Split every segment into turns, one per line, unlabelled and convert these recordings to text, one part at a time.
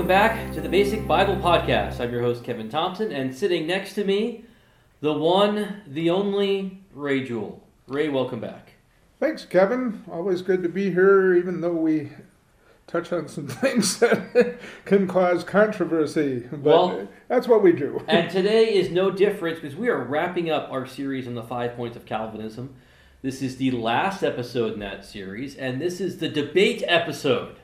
Welcome back to the Basic Bible Podcast. I'm your host, Kevin Thompson, and sitting next to me, the one, the only Ray Jewell. Ray, welcome back.
Thanks, Kevin. Always good to be here, even though we touch on some things that can cause controversy. But
Well-
that's what we do.
And today is no different because we are wrapping up our series on the five points of Calvinism. This is the last episode in that series, and this is the debate episode.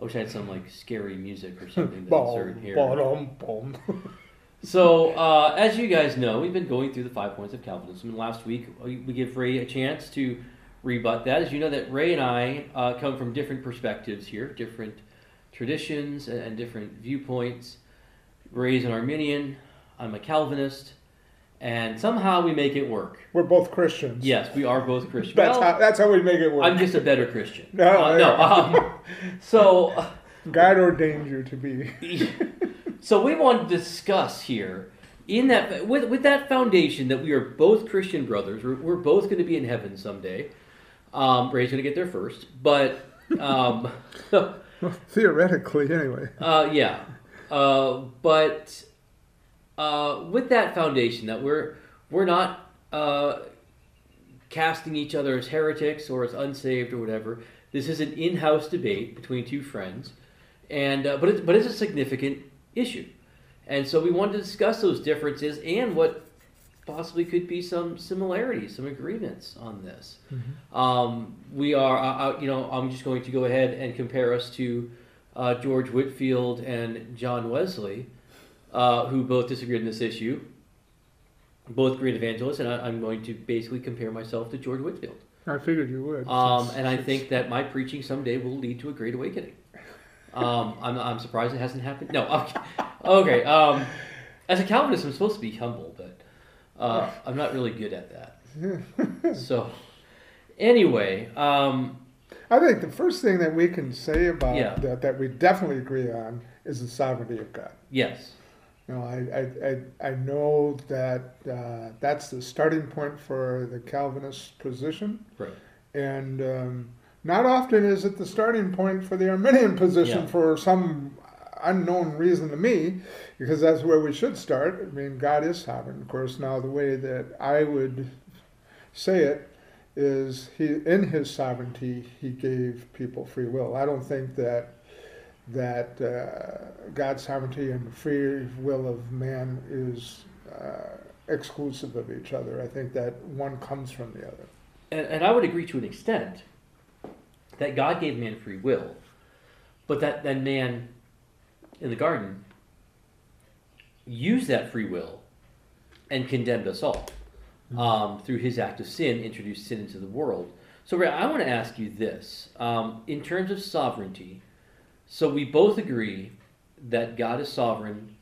I wish I had some like scary music or something to insert here. So, uh, as you guys know, we've been going through the five points of Calvinism. And last week, we we give Ray a chance to rebut that. As you know, that Ray and I uh, come from different perspectives here, different traditions and, and different viewpoints. Ray's an Arminian, I'm a Calvinist, and somehow we make it work.
We're both Christians.
Yes, we are both Christians.
That's,
Well,
how, that's how we make it work.
I'm just a better Christian.
No,
Uh, no. Um, so.
God ordained you to be.
so we want to discuss here in that with, with that foundation that we are both christian brothers we're, we're both going to be in heaven someday um, ray's going to get there first but um,
Theoretically, anyway.
uh, yeah uh, but uh, with that foundation that we're we're not uh, casting each other as heretics or as unsaved or whatever. This is an in-house debate between two friends and uh, but it's but it's a significant issue. And so we wanted to discuss those differences and what possibly could be some similarities some agreements on this. Um, we are uh, uh, you know i'm just going to go ahead and compare us to uh, george whitefield and john wesley uh, who both disagreed on this issue both great evangelists and I, i'm going to basically compare myself to george whitefield
I figured you would.
um, and I think that my preaching someday will lead to a great awakening. Um, I'm, I'm surprised it hasn't happened. No, okay. okay um, as a Calvinist, I'm supposed to be humble, but uh, I'm not really good at that. So, anyway, um,
I think the first thing that we can say about
Yeah.
that, that we definitely agree on is the sovereignty of God.
yes,
You know, I, I, I, I know that uh, that's the starting point for the Calvinist position.
right.
And um, not often is it the starting point for the Arminian position
Yeah.
for some unknown reason to me, because that's where we should start. I mean, God is sovereign. Of course, now the way that I would say it is he in his sovereignty he gave people free will. I don't think that that uh, God's sovereignty and the free will of man is uh, exclusive of each other. I think that one comes from the other.
And, and I would agree to an extent that God gave man free will, but that then man in the garden used that free will and condemned us all um, through his act of sin, introduced sin into the world. So, Ray, I want to ask you this um, in terms of sovereignty. So, we both agree that God is sovereign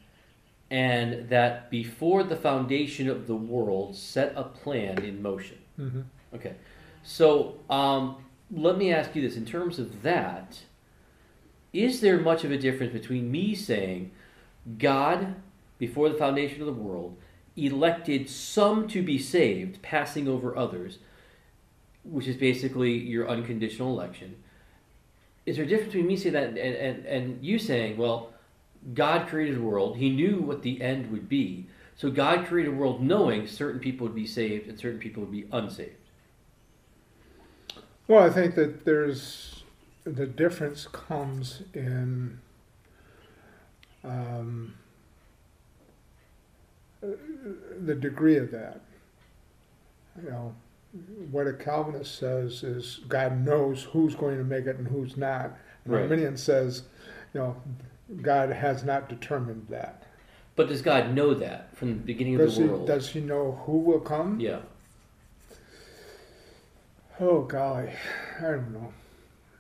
and that before the foundation of the world set a plan in motion.
Mm-hmm.
Okay. So um, let me ask you this: in terms of that, is there much of a difference between me saying God, before the foundation of the world, elected some to be saved, passing over others, which is basically your unconditional election? Is there a difference between me saying that and, and, and you saying, well, God created a world, He knew what the end would be. So God created a world knowing certain people would be saved and certain people would be unsaved.
Well, I think that there's the difference comes in um, the degree of that. You know, what a Calvinist says is God knows who's going to make it and who's not. An
Right.
Arminian says, you know, God has not determined that.
But does God know that from the beginning of
Does
the
he,
world?
does he know who will come?
yeah.
Oh golly, I don't know.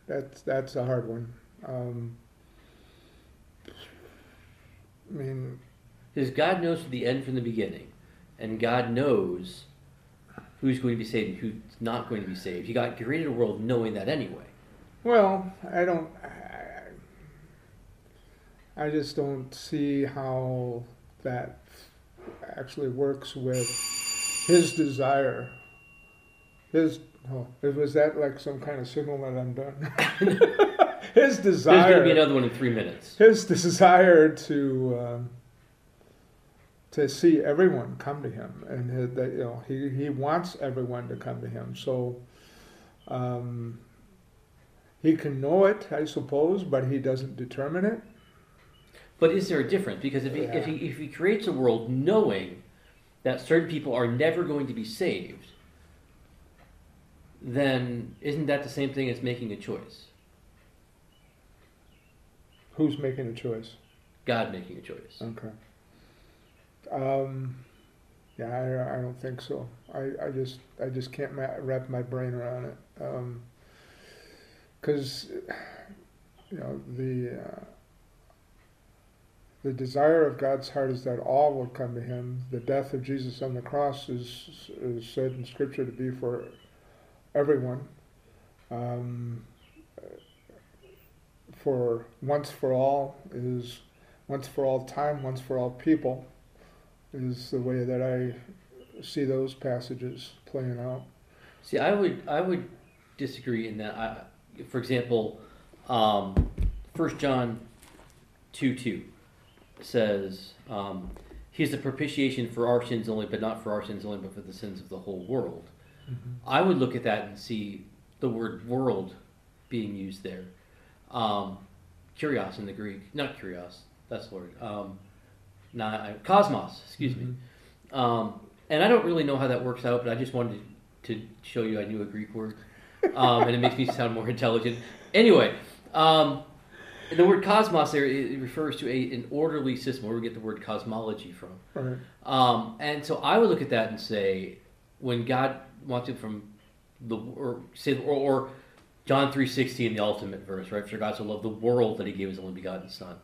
That's that's a hard one. Um, I mean,
Because God knows the end from the beginning, and God knows who's going to be saved and who's not going to be saved. He got created a world knowing that anyway.
well, I don't. I, just don't see how that actually works with his desire. His oh, was that like some kind of signal that I'm done? his desire.
There's going to be another one in three minutes.
his desire to um, to see everyone come to him, and his, that you know he he wants everyone to come to him. So um, he can know it, I suppose, but he doesn't determine it.
But is there a difference? Because if he, if he if he creates a world knowing that certain people are never going to be saved, then isn't that the same thing as making a choice?
Who's making a choice?
God making a choice.
Okay. Um, yeah, I, I don't think so. I, I just I just can't ma- wrap my brain around it. Because you know the uh, the desire of God's heart is that all will come to Him. The death of Jesus on the cross is is said in Scripture to be for everyone. Um, for once for all is once for all time, once for all people, is the way that I see those passages playing out.
See, I would I would disagree in that. I, for example, um, First John two two says, um, "He's the propitiation for our sins only, but not for our sins only, but for the sins of the whole world." I would look at that and see the word "world" being used there. Um, kurios in the Greek, not kurios. That's the word. Um, not I- cosmos. Excuse me. Um, and I don't really know how that works out, but I just wanted to show you I knew a Greek word, um, and it makes me sound more intelligent. Anyway, um, the word cosmos there it refers to a, an orderly system, where we get the word cosmology from.
Right.
Um, and so I would look at that and say, when God wants it from the or say or, or John three sixteen, the ultimate verse, right? For God so loved the world that He gave His only begotten Son.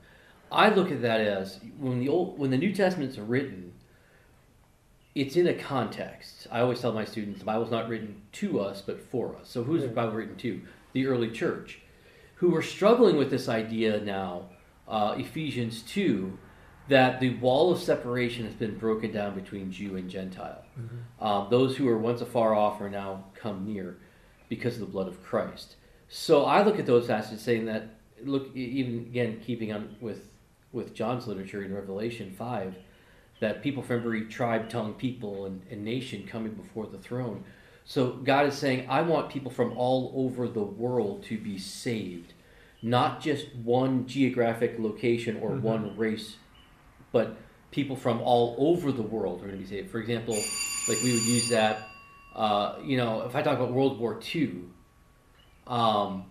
I look at that as when the old when the New Testaments written, it's in a context. I always tell my students the Bible's not written to us but for us. So who's the Bible written to? The early church, who are struggling with this idea now. Uh, Ephesians two, that the wall of separation has been broken down between Jew and Gentile. Um, those who were once afar off are now come near because of the blood of Christ. So I look at those passages saying that, look, even again, keeping on with, with John's literature in Revelation 5, that people from every tribe, tongue, people, and, and nation coming before the throne. So God is saying, I want people from all over the world to be saved, not just one geographic location or
Mhm.
one race, but people from all over the world are going to be saved. For example, like we would use that, uh, you know, if I talk about World War II, um,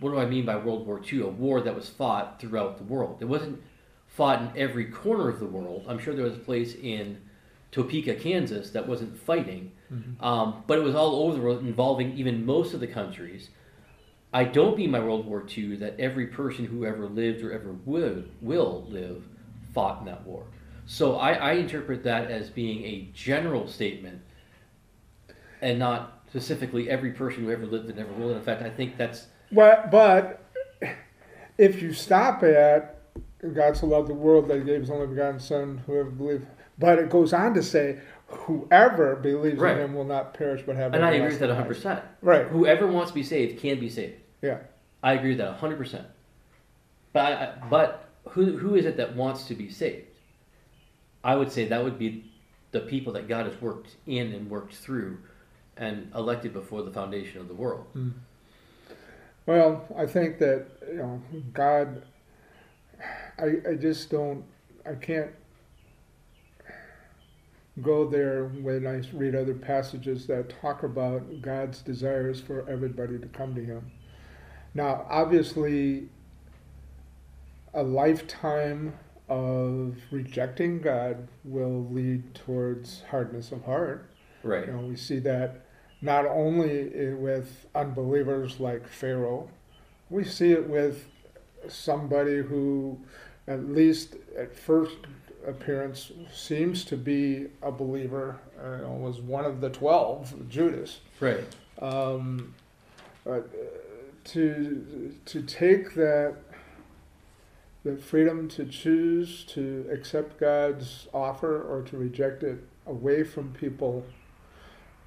what do I mean by World War II? A war that was fought throughout the world. It wasn't fought in every corner of the world. I'm sure there was a place in Topeka, Kansas that wasn't fighting, um, but it was all over the world, involving even most of the countries. I don't mean by World War II that every person who ever lived or ever would will live fought in that war. So I, I interpret that as being a general statement and not specifically every person who ever lived and ever will. In fact, I think that's
But but if you stop at God so loved the world that he gave his only begotten Son, whoever believes. But it goes on to say, whoever believes
Right.
in him will not perish but have
and I agree with that 100%.
life. Right.
Whoever wants to be saved can be saved.
Yeah.
I agree with that 100%. But I, I- but who who is it that wants to be saved? I would say that would be the people that God has worked in and worked through and elected before the foundation of the world. Hmm.
Well, I think that you know God. I I just don't. I can't go there when I read other passages that talk about God's desires for everybody to come to Him. Now, obviously, a lifetime of rejecting God will lead towards hardness of heart.
Right.
You know, we see that not only with unbelievers like Pharaoh, we see it with somebody who, at least at first appearance, seems to be a believer. Uh, you know, was one of the twelve, Judas.
Right.
Um, but to to take that the freedom to choose to accept God's offer or to reject it away from people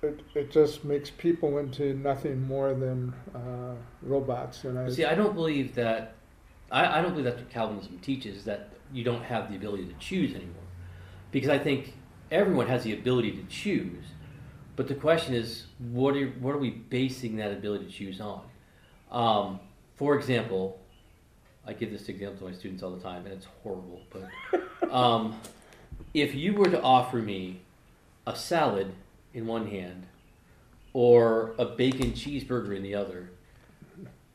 it, it just makes people into nothing more than uh, robots. And I,
See, I don't believe that. I, I don't believe that's what Calvinism teaches that you don't have the ability to choose anymore, because I think everyone has the ability to choose, but the question is, what are what are we basing that ability to choose on? Um, for example, I give this example to my students all the time, and it's horrible, but um, if you were to offer me a salad in one hand or a bacon cheeseburger in the other,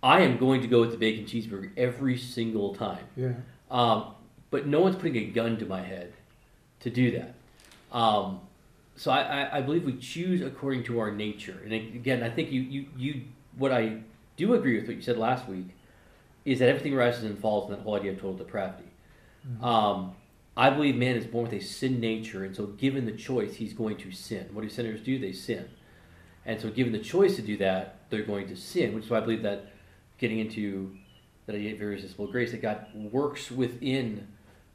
I am going to go with the bacon cheeseburger every single time.
yeah,
Um, but no one's putting a gun to my head to do that. Um, so I, I, I believe we choose according to our nature. And again, I think you, you, you what I do agree with what you said last week is that everything rises and falls in that whole idea of total depravity. Um, I believe man is born with a sin nature, and so given the choice, he's going to sin. What do sinners do? They sin. And so, given the choice to do that, they're going to sin, which is why I believe that getting into that idea of irresistible grace, that God works within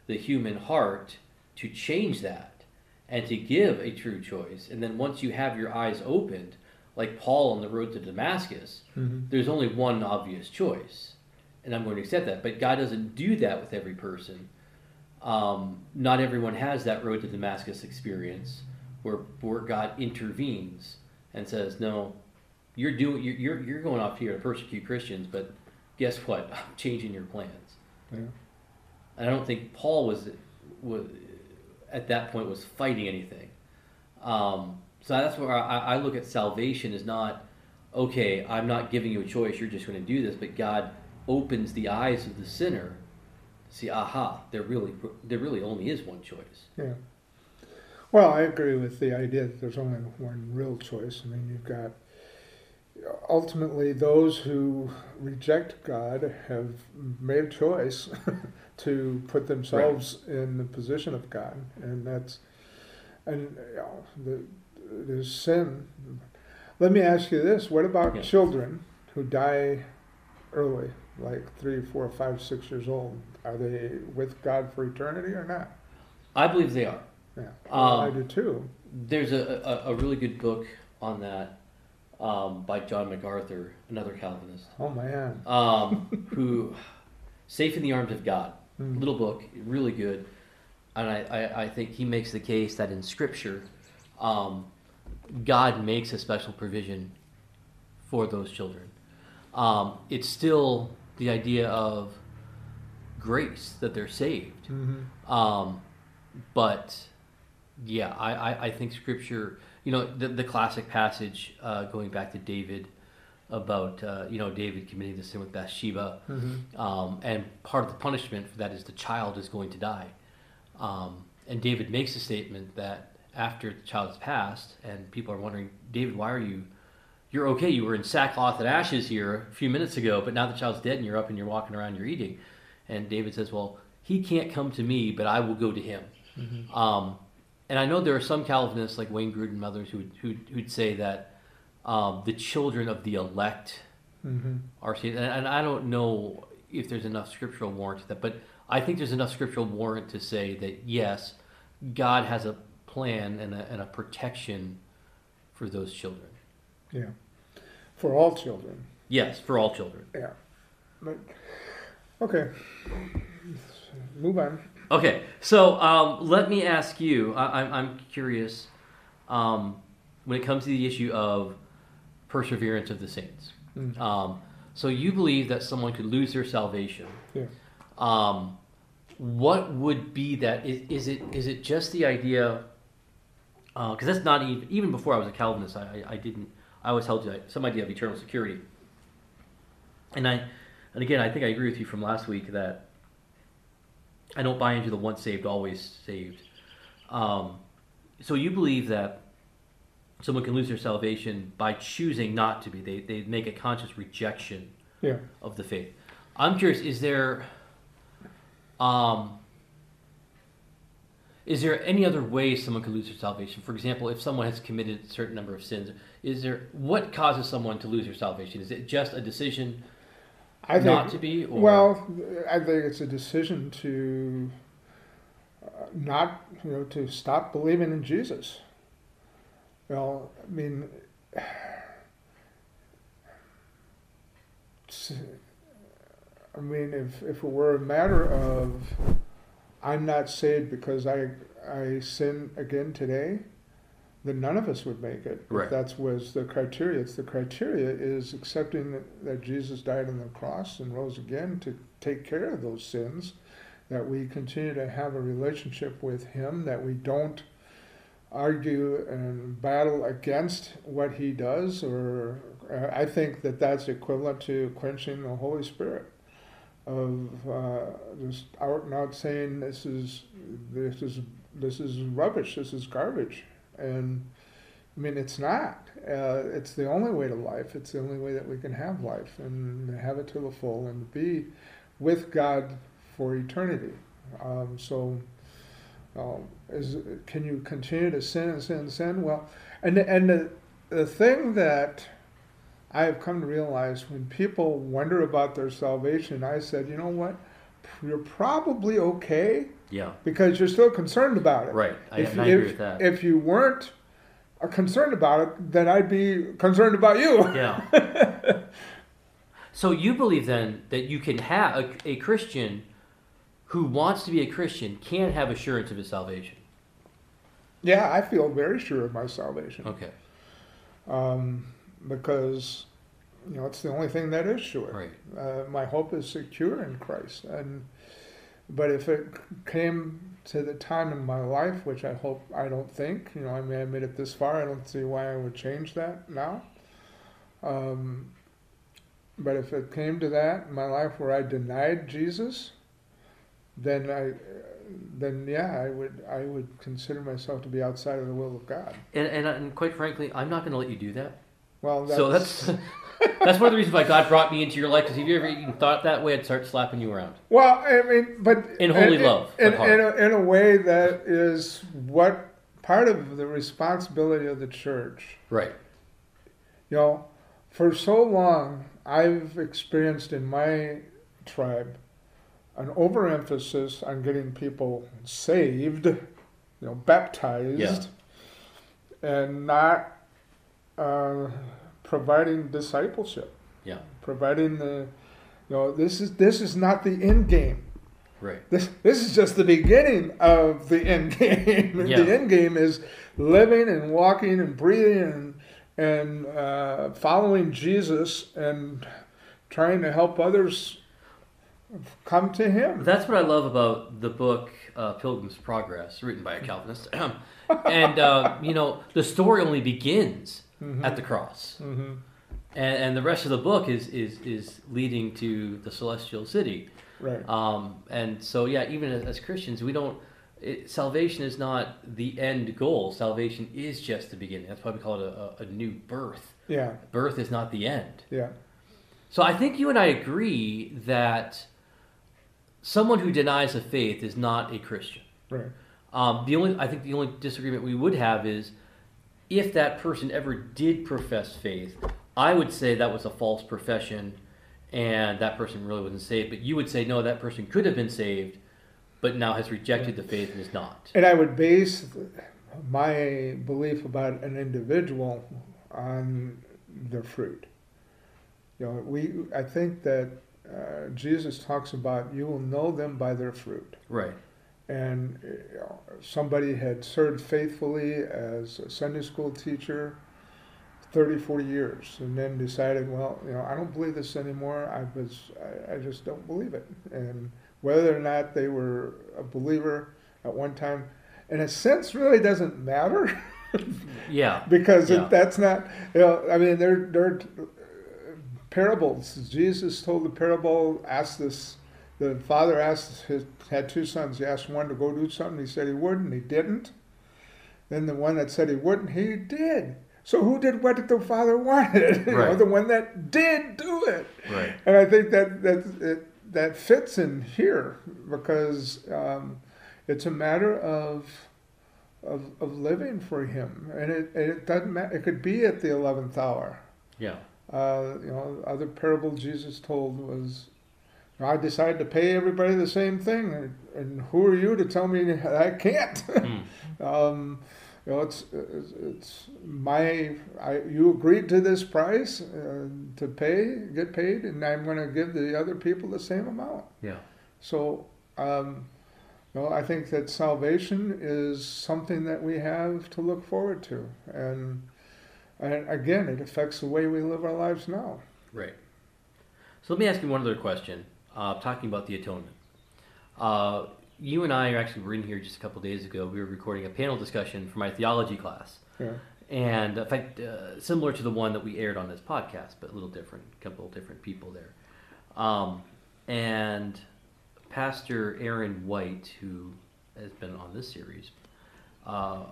the human heart to change that and to give a true choice. And then once you have your eyes opened, like Paul on the road to Damascus,
Mhm.
there's only one obvious choice. And I'm going to accept that. But God doesn't do that with every person. Um, not everyone has that road to Damascus experience where, where God intervenes and says, no, you're doing, you're, you're, you're going off here to persecute Christians, but guess what? I'm changing your plans.
yeah,
And I don't think Paul was, was at that point was fighting anything. Um, so that's where I, I look at salvation as not, okay, I'm not giving you a choice, you're just going to do this, but God opens the eyes of the sinner to see, aha, there really, there really only is one choice.
yeah. Well, I agree with the idea that there's only one real choice. I mean, you've got ultimately those who reject God have made a choice to put themselves in the position of God, and that's and you know, the, there's sin. Let me ask you this: What about
Yeah.
children who die early, like three, four, five, six years old? Are they with God for eternity or not?
I believe they are.
Yeah, well, I
Um,
do too.
There's a, a, a really good book on that um, by John MacArthur, another Calvinist,
Oh man.
um, who, Safe in the Arms of God.
Mm.
little book, really good. And I, I, I think he makes the case that in Scripture, um, God makes a special provision for those children. Um, it's still the idea of grace that they're saved.
Mhm.
Um, but yeah, I, I, I think Scripture, you know, the, the classic passage uh, going back to David about, uh, you know, David committing the sin with Bathsheba.
Mhm.
Um, and part of the punishment for that is the child is going to die. Um, and David makes a statement that after the child has passed, and people are wondering, David, why are you? You're okay. You were in sackcloth and ashes here a few minutes ago, but now the child's dead, and you're up and you're walking around, you're eating. And David says, "Well, he can't come to me, but I will go to him."
Mhm.
Um, and I know there are some Calvinists like Wayne Grudem and others who who'd, who'd say that um, the children of the elect
Mhm.
are saved. And, and I don't know if there's enough scriptural warrant to that, but I think there's enough scriptural warrant to say that yes, God has a plan and a, and a protection for those children.
Yeah. For all children.
Yes, for all children.
Yeah. But, okay. Move on.
Okay, so um, let me ask you. I, I'm, I'm curious um, when it comes to the issue of perseverance of the saints.
Mm.
Um, so you believe that someone could lose their salvation.
Yeah.
Um, what would be that? Is, is it is it just the idea? Because that's not even even before I was a Calvinist. I, I, I didn't. I always held to some idea of eternal security. And I, and again, I think I agree with you from last week that I don't buy into the once saved, always saved. Um, so you believe that someone can lose their salvation by choosing not to be. They, they make a conscious rejection
Yeah.
of the faith. I'm curious, is there um is there any other way someone could lose their salvation? For example, if someone has committed a certain number of sins, is there what causes someone to lose their salvation? Is it just a decision
I think,
not to be or
well, I think it's a decision to uh, not, you know, to stop believing in Jesus. Well, I mean, I mean, if, if it were a matter of I'm not saved because I I sin again today, then none of us would make it.
Right.
If that was the criteria. It's the criteria is accepting that, that Jesus died on the cross and rose again to take care of those sins, that we continue to have a relationship with Him, that we don't argue and battle against what He does, or uh, I think that that's equivalent to quenching the Holy Spirit. Of uh, just out and out saying this is this is this is rubbish, this is garbage, and I mean it's not. Uh, it's the only way to life. It's the only way that we can have life and have it to the full and be with God for eternity. Um, so, um, is can you continue to sin and sin and sin? Well, and and the the thing that I have come to realize when people wonder about their salvation, I said, you know what, you're probably okay
Yeah.
because you're still concerned about it.
Right. I,
If,
I
if,
with that.
if you weren't uh, concerned about it, then I'd be concerned about you.
Yeah. so you believe then that you can have a, a Christian who wants to be a Christian can have assurance of his salvation.
Yeah, I feel very sure of my salvation
Okay.
um, because you know it's the only thing that is sure.
Right.
Uh, my hope is secure in Christ, and but if it came to the time in my life, which I hope I don't think, you know, I may have made it this far. I don't see why I would change that now. Um, but if it came to that in my life where I denied Jesus, then I, then yeah, I would I would consider myself to be outside of the will of God.
And, and, and quite frankly, I'm not going to let you do that.
Well, that's,
so that's that's one of the reasons why God brought me into your life. Because if you ever even thought that way, I'd start slapping you around.
Well, I mean, but
In holy
in,
love,
in, in, a, in a way that is what part of the responsibility of the church.
Right.
You know, for so long, I've experienced in my tribe an overemphasis on getting people saved, you know, baptized,
Yeah.
and not uh, providing discipleship,
Yeah.
providing the, you know, this is this is not the end game.
Right.
This this is just the beginning of the end game.
Yeah.
The end game is living and walking and breathing and and uh, following Jesus and trying to help others come to Him.
That's what I love about the book uh, Pilgrim's Progress, written by a Calvinist. and uh, you know, the story only begins at the cross,
hmm
and, and the rest of the book is is is leading to the celestial city.
Right.
Um, and so, yeah, even as, as Christians, we don't. It, salvation is not the end goal. Salvation is just the beginning. That's why we call it a, a, a new birth.
Yeah.
Birth is not the end.
Yeah.
So I think you and I agree that someone who denies the faith is not a Christian.
Right.
Um, the only I think the only disagreement we would have is if that person ever did profess faith. I would say that was a false profession, and that person really wasn't saved. But you would say no, that person could have been saved, but now has rejected the faith and is not.
And I would base my belief about an individual on their fruit. You know, we I think that uh, Jesus talks about you will know them by their fruit.
Right.
And you know, somebody had served faithfully as a Sunday school teacher 30, 40 years, and then decided, well, you know, I don't believe this anymore. I was, I, I just don't believe it. And whether or not they were a believer at one time, in a sense, really doesn't matter
Yeah.
because
Yeah.
it, that's not, you know, I mean, they're, they're uh, parables. Jesus told the parable, asked this, the father asked his, had two sons. He asked one to go do something. He said he wouldn't. He didn't. Then the one that said he wouldn't, he did. So who did what did the father wanted? You know, the one that did do it.
Right.
And I think that that it, that fits in here because um, it's a matter of, of of living for Him, and it and it doesn't matter. It could be at the eleventh hour.
Yeah.
Uh, you know, other parable Jesus told was, I decided to pay everybody the same thing, and, and who are you to tell me I can't?
Mm.
um, you know, it's, it's, it's my, I, you agreed to this price uh, to pay, get paid, and I'm going to give the other people the same amount.
Yeah.
So, um, you know, I think that salvation is something that we have to look forward to, and and again, it affects the way we live our lives now.
Right. So let me ask you one other question. Uh, talking about the atonement. Uh, you and I actually were in here just a couple days ago. We were recording a panel discussion for my theology class,
Yeah.
and in fact, uh, similar to the one that we aired on this podcast, but a little different. A couple of different people there, um, and Pastor Aaron White, who has been on this series, uh,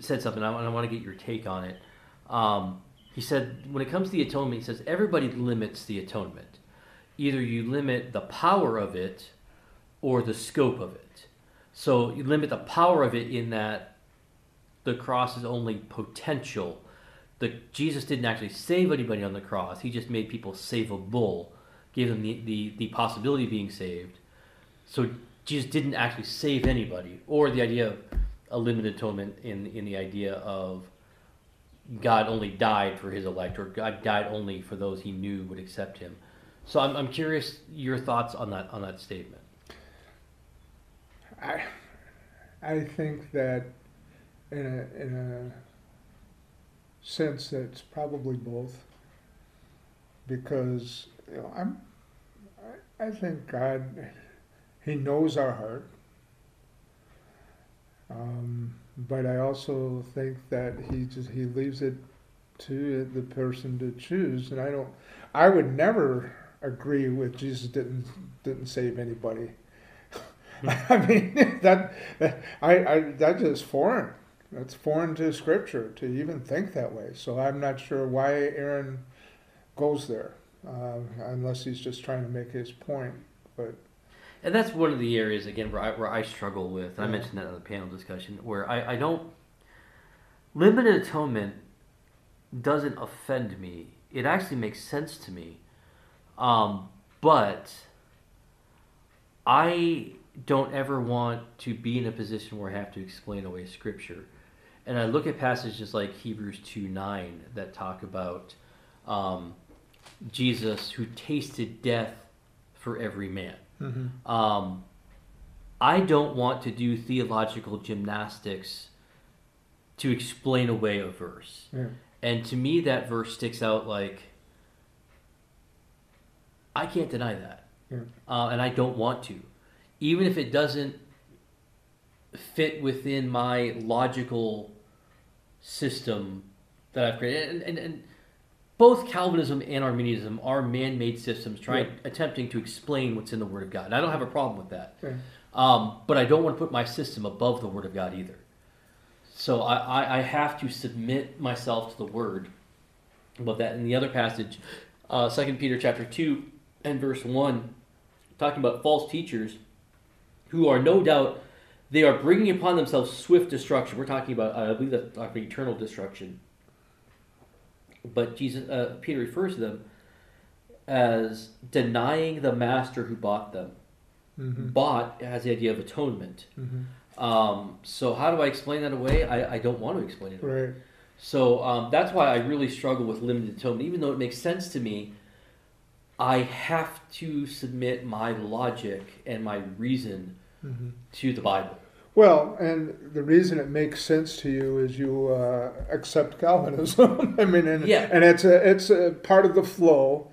said something. I, I want to get your take on it. Um, he said, when it comes to the atonement, he says everybody limits the atonement. Either you limit the power of it or the scope of it. So you limit the power of it in that the cross is only potential. The, Jesus didn't actually save anybody on the cross. He just made people savable, gave them the, the, the possibility of being saved. So Jesus didn't actually save anybody. Or the idea of a limited atonement in, in the idea of God only died for his elect, or God died only for those he knew would accept him. So I'm, I'm curious your thoughts on that on that statement.
I, I think that in a, in a sense that it's probably both. Because you know, I'm, I, I think God, He knows our heart. Um, but I also think that He just He leaves it to the person to choose, and I don't. I would never agree with Jesus didn't didn't save anybody. I mean that, that I, I that's just foreign. That's foreign to Scripture to even think that way. So I'm not sure why Aaron goes there, uh, unless he's just trying to make his point. But
And that's one of the areas again where I where I struggle with. And I mentioned that in the panel discussion where I, I don't limited atonement doesn't offend me. It actually makes sense to me. Um, but I don't ever want to be in a position where I have to explain away scripture. And I look at passages like Hebrews 2 9 that talk about um, Jesus who tasted death for every man. Um, I don't want to do theological gymnastics to explain away a verse.
yeah,
And to me, that verse sticks out like I can't deny that.
Yeah.
Uh, and I don't want to. Even if it doesn't fit within my logical system that I've created. And, and, and both Calvinism and Arminianism are man made systems trying
Yeah.
attempting to explain what's in the Word of God. And I don't have a problem with that.
yeah.
Um, but I don't want to put my system above the Word of God either. So I, I, I have to submit myself to the Word above that. In the other passage, uh, 2 Peter chapter 2 and verse 1, talking about false teachers who are no doubt, they are bringing upon themselves swift destruction. We're talking about, uh, I believe that's talking eternal destruction. But Jesus, uh, Peter refers to them as denying the master who bought them
Mm-hmm.
bought has the idea of atonement.
Mm-hmm.
Um, so how do I explain that away? I, I don't want to explain it away.
Right.
So um, that's why I really struggle with limited atonement. Even though it makes sense to me, I have to submit my logic and my reason
Mm-hmm.
to the Bible.
Well, and the reason it makes sense to you is you uh, accept Calvinism. I mean, and,
Yeah.
and it's a it's a part of the flow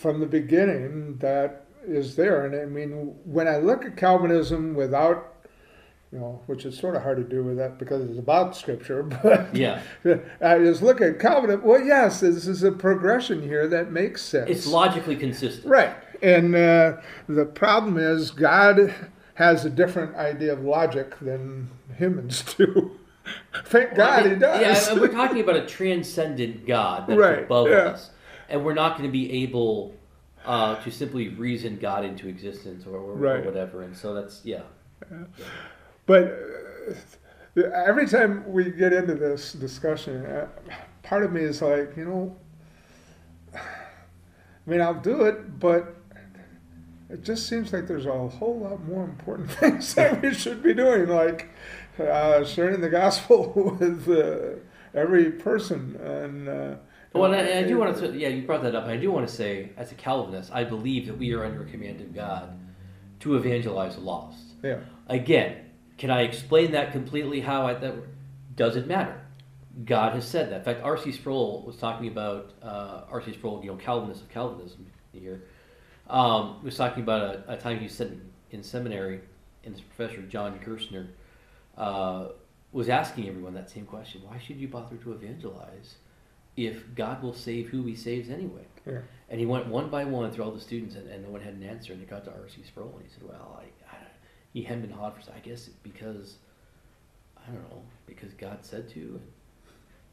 from the beginning that is there. And I mean, when I look at Calvinism without, you know, which is sort of hard to do with that because it's about Scripture, but
Yeah,
I just look at covenant. Well, yes, this is a progression here that makes sense.
it's logically consistent.
Right. And uh, the problem is, God has a different idea of logic than humans do. Thank God he does.
Yeah, and we're talking about a transcendent God that's
Right,
above
yeah.
us, and we're not going to be able uh, to simply reason God into existence or, or, or whatever. And so that's yeah.
But uh, every time we get into this discussion, uh, part of me is like, you know, I mean, I'll do it, but it just seems like there's a whole lot more important things that we should be doing, like uh, sharing the gospel with uh, every person. And uh,
well, and I, I do want to, say, yeah, you brought that up. I do want to say, as a Calvinist, I believe that we are under a command of God to evangelize the lost.
Yeah.
Again, can I explain that completely? How I, that doesn't matter. God has said that. In fact, R.C. Sproul was talking about uh, R.C. Sproul, you know, Calvinist of Calvinism here. Um, was talking about a, a time he said in seminary, and this professor John Gerstner uh, was asking everyone that same question: Why should you bother to evangelize if God will save who He saves anyway?
Yeah.
And he went one by one through all the students, and, and no one had an answer. And he got to R.C. Sproul, and he said, "Well, I he hemmed and hawed for. I guess because I don't know because God said to."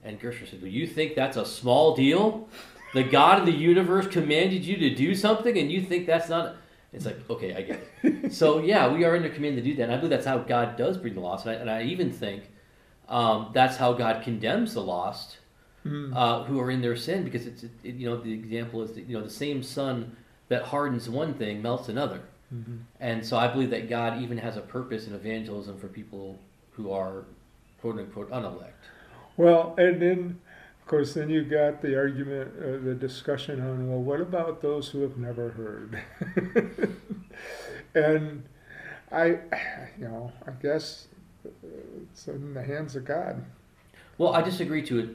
And, and Gerstner said, "Do you think that's a small deal? The God of the universe commanded you to do something, and you think that's not." It's like, okay, I get it. so yeah, we are under command to do that. And I believe that's how God does bring the lost, and I, and I even think um, that's how God condemns the lost
Mm.
uh, who are in their sin, because it's it, you know the example is that, you know the same sun that hardens one thing melts another,
Mhm.
and so I believe that God even has a purpose in evangelism for people who are quote unquote unelect.
Well, and then, of course, then you got the argument, uh, the discussion on, well, what about those who have never heard? and I, you know, I guess it's in the hands of God.
Well, I disagree to it.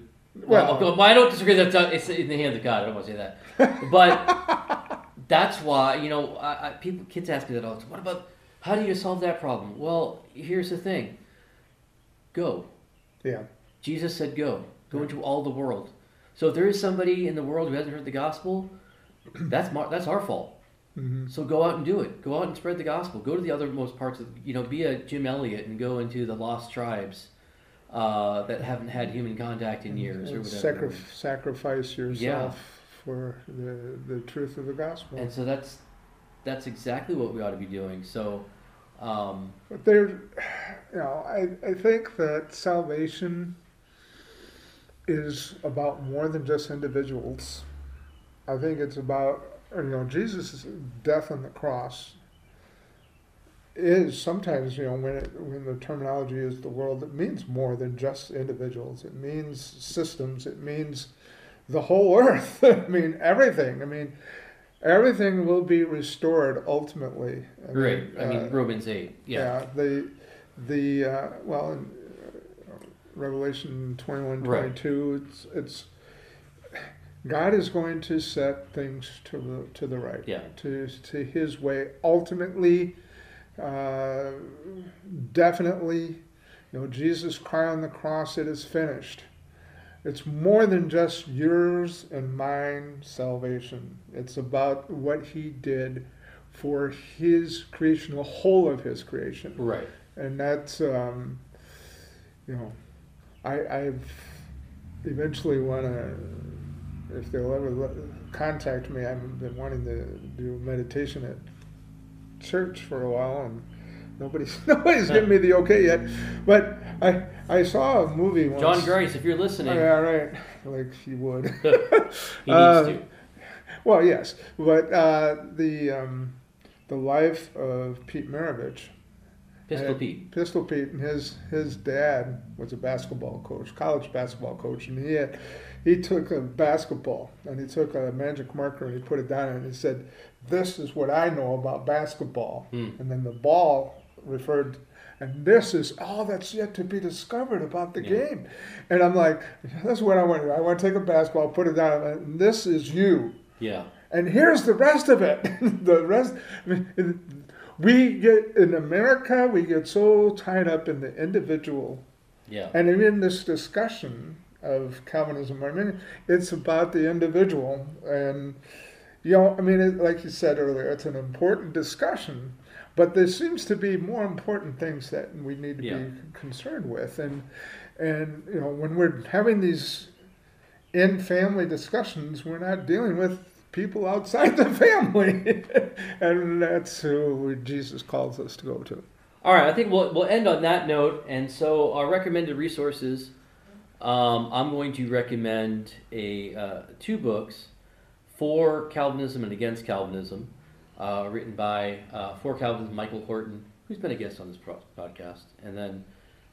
Well-
Well, well, I don't disagree that it's in the hands of God. I don't want to say that, but that's why you know I, I, people kids ask me that all the time. What about how do you solve that problem? Well, here's the thing. Go.
Yeah.
Jesus said, "Go, go into all the world." So if there is somebody in the world who hasn't heard the gospel, that's mar- that's our fault.
hmm
So go out and do it. Go out and spread the gospel. Go to the othermost parts of you know, be a Jim Elliot and go into the lost tribes uh, that haven't had human contact in years or whatever.
Sacri- sacrifice yourself
Yeah.
For the, the truth of the gospel.
And so that's that's exactly what we ought to be doing. So um,
But there, you know, I, I think that salvation is about more than just individuals. I think it's about, you know, Jesus' death on the cross is sometimes, you know, when, it, when the terminology is the world, it means more than just individuals. It means systems. It means the whole earth. I mean, everything. I mean, everything will be restored ultimately. I
great. I mean
uh,
Romans eight. Yeah.
the the uh, well, in uh, Revelation 21,
Right.
22, it's it's God is going to set things to the to the right,
Yeah.
to to His way. Ultimately, uh, definitely, you know, Jesus cried on the cross, "It is finished." It's more than just yours and mine salvation. It's about what He did for His creation, the whole of His creation
Right.
and that's um, you know I I've eventually want to if they'll ever let, contact me I've been wanting to do meditation at church for a while and nobody's nobody's given me the okay yet but I I saw a movie once
John Grace, if you're listening,
yeah right like she would
he needs
Uh,
to.
well yes but uh, the um, the life of Pete Maravich
Pistol
uh,
Pete.
Pistol Pete and his his dad was a basketball coach, college basketball coach, and he had, he took a basketball and he took a magic marker and he put it down and he said, "This is what I know about basketball."
Hmm.
And then the ball referred, and this is all that's yet to be discovered about the
Yeah.
game. And I'm like, that's what I want to do. I want to take a basketball, put it down, and this is you.
Yeah.
And here's the rest of it. the rest, I mean, we get in America, we get so tied up in the individual,
Yeah.
and in this discussion of Calvinism, I mean, it's about the individual, and you know, I mean, it, like you said earlier, it's an important discussion, but there seems to be more important things that we need to
Yeah.
be concerned with, and and you know, when we're having these in family discussions, we're not dealing with people outside the family, and that's who Jesus calls us to go to.
All right, I think we'll, we'll end on that note. And so, our recommended resources um, I'm going to recommend a uh, two books for Calvinism and against Calvinism. Uh, written by uh, For Calvinism Michael Horton, who's been a guest on this pro- podcast, and then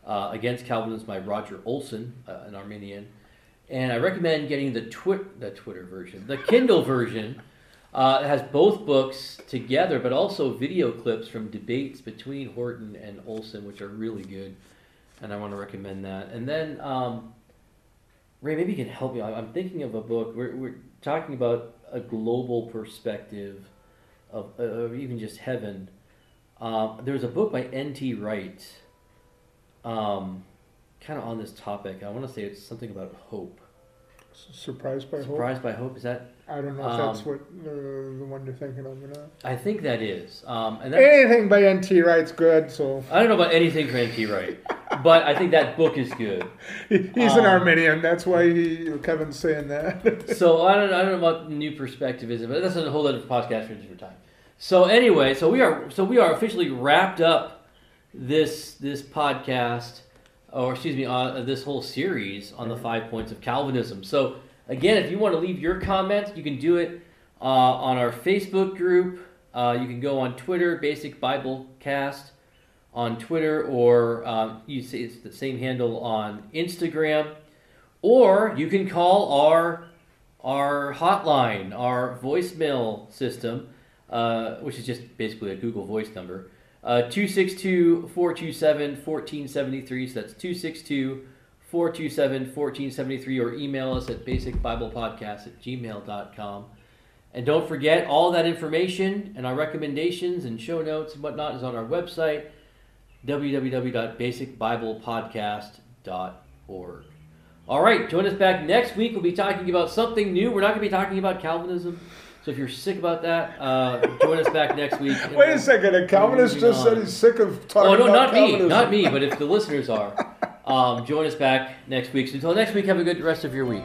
uh, Against Calvinism by Roger Olson, uh, an Arminian. And I recommend getting the twit the Twitter version, the Kindle version. Uh, it has both books together, but also video clips from debates between Horton and Olson, which are really good, and I want to recommend that. And then um, Ray, maybe you can help me. I'm thinking of a book. We're, we're talking about a global perspective of, of even just heaven. Um, there was a book by N.T. Wright, um, kind of on this topic. I want to say it's something about hope.
Surprised by hope.
Surprised by hope is that?
I don't know if that's
Um,
what uh, the one you're thinking of or not.
I think that is. Um, and that,
Anything by N.T. Wright's good, so
I don't know about anything from N.T. Wright, but I think that book is good.
he- he's an
Um,
Arminian. That's why he Kevin's saying that.
so I don't, I don't know about new perspective perspectivism, but that's a whole other podcast for a different time. So anyway, so we are so we are officially wrapped up this this podcast, or excuse me, uh, this whole series on the five points of Calvinism. So again, if you want to leave your comments, you can do it uh, on our Facebook group. Uh, you can go on Twitter, Basic Bible Cast on Twitter, or um, you see it's the same handle on Instagram, or you can call our our hotline, our voicemail system, uh, which is just basically a Google Voice number, uh, 262 427 1473. So that's 262 427 1473, or email us at basicbiblepodcast at gmail.com. And don't forget, all that information and our recommendations and show notes and whatnot is on our website, www.basicbiblepodcast.org. All right, join us back next week. We'll be talking about something new. We're not going to be talking about Calvinism. So if you're sick about that, uh, join us back next week.
Wait a
we'll-
second, a Calvinist just said he's sick of talking
Oh, no,
about
not me. Not me, but if the listeners are, um, join us back next week. So until next week, have a good rest of your week.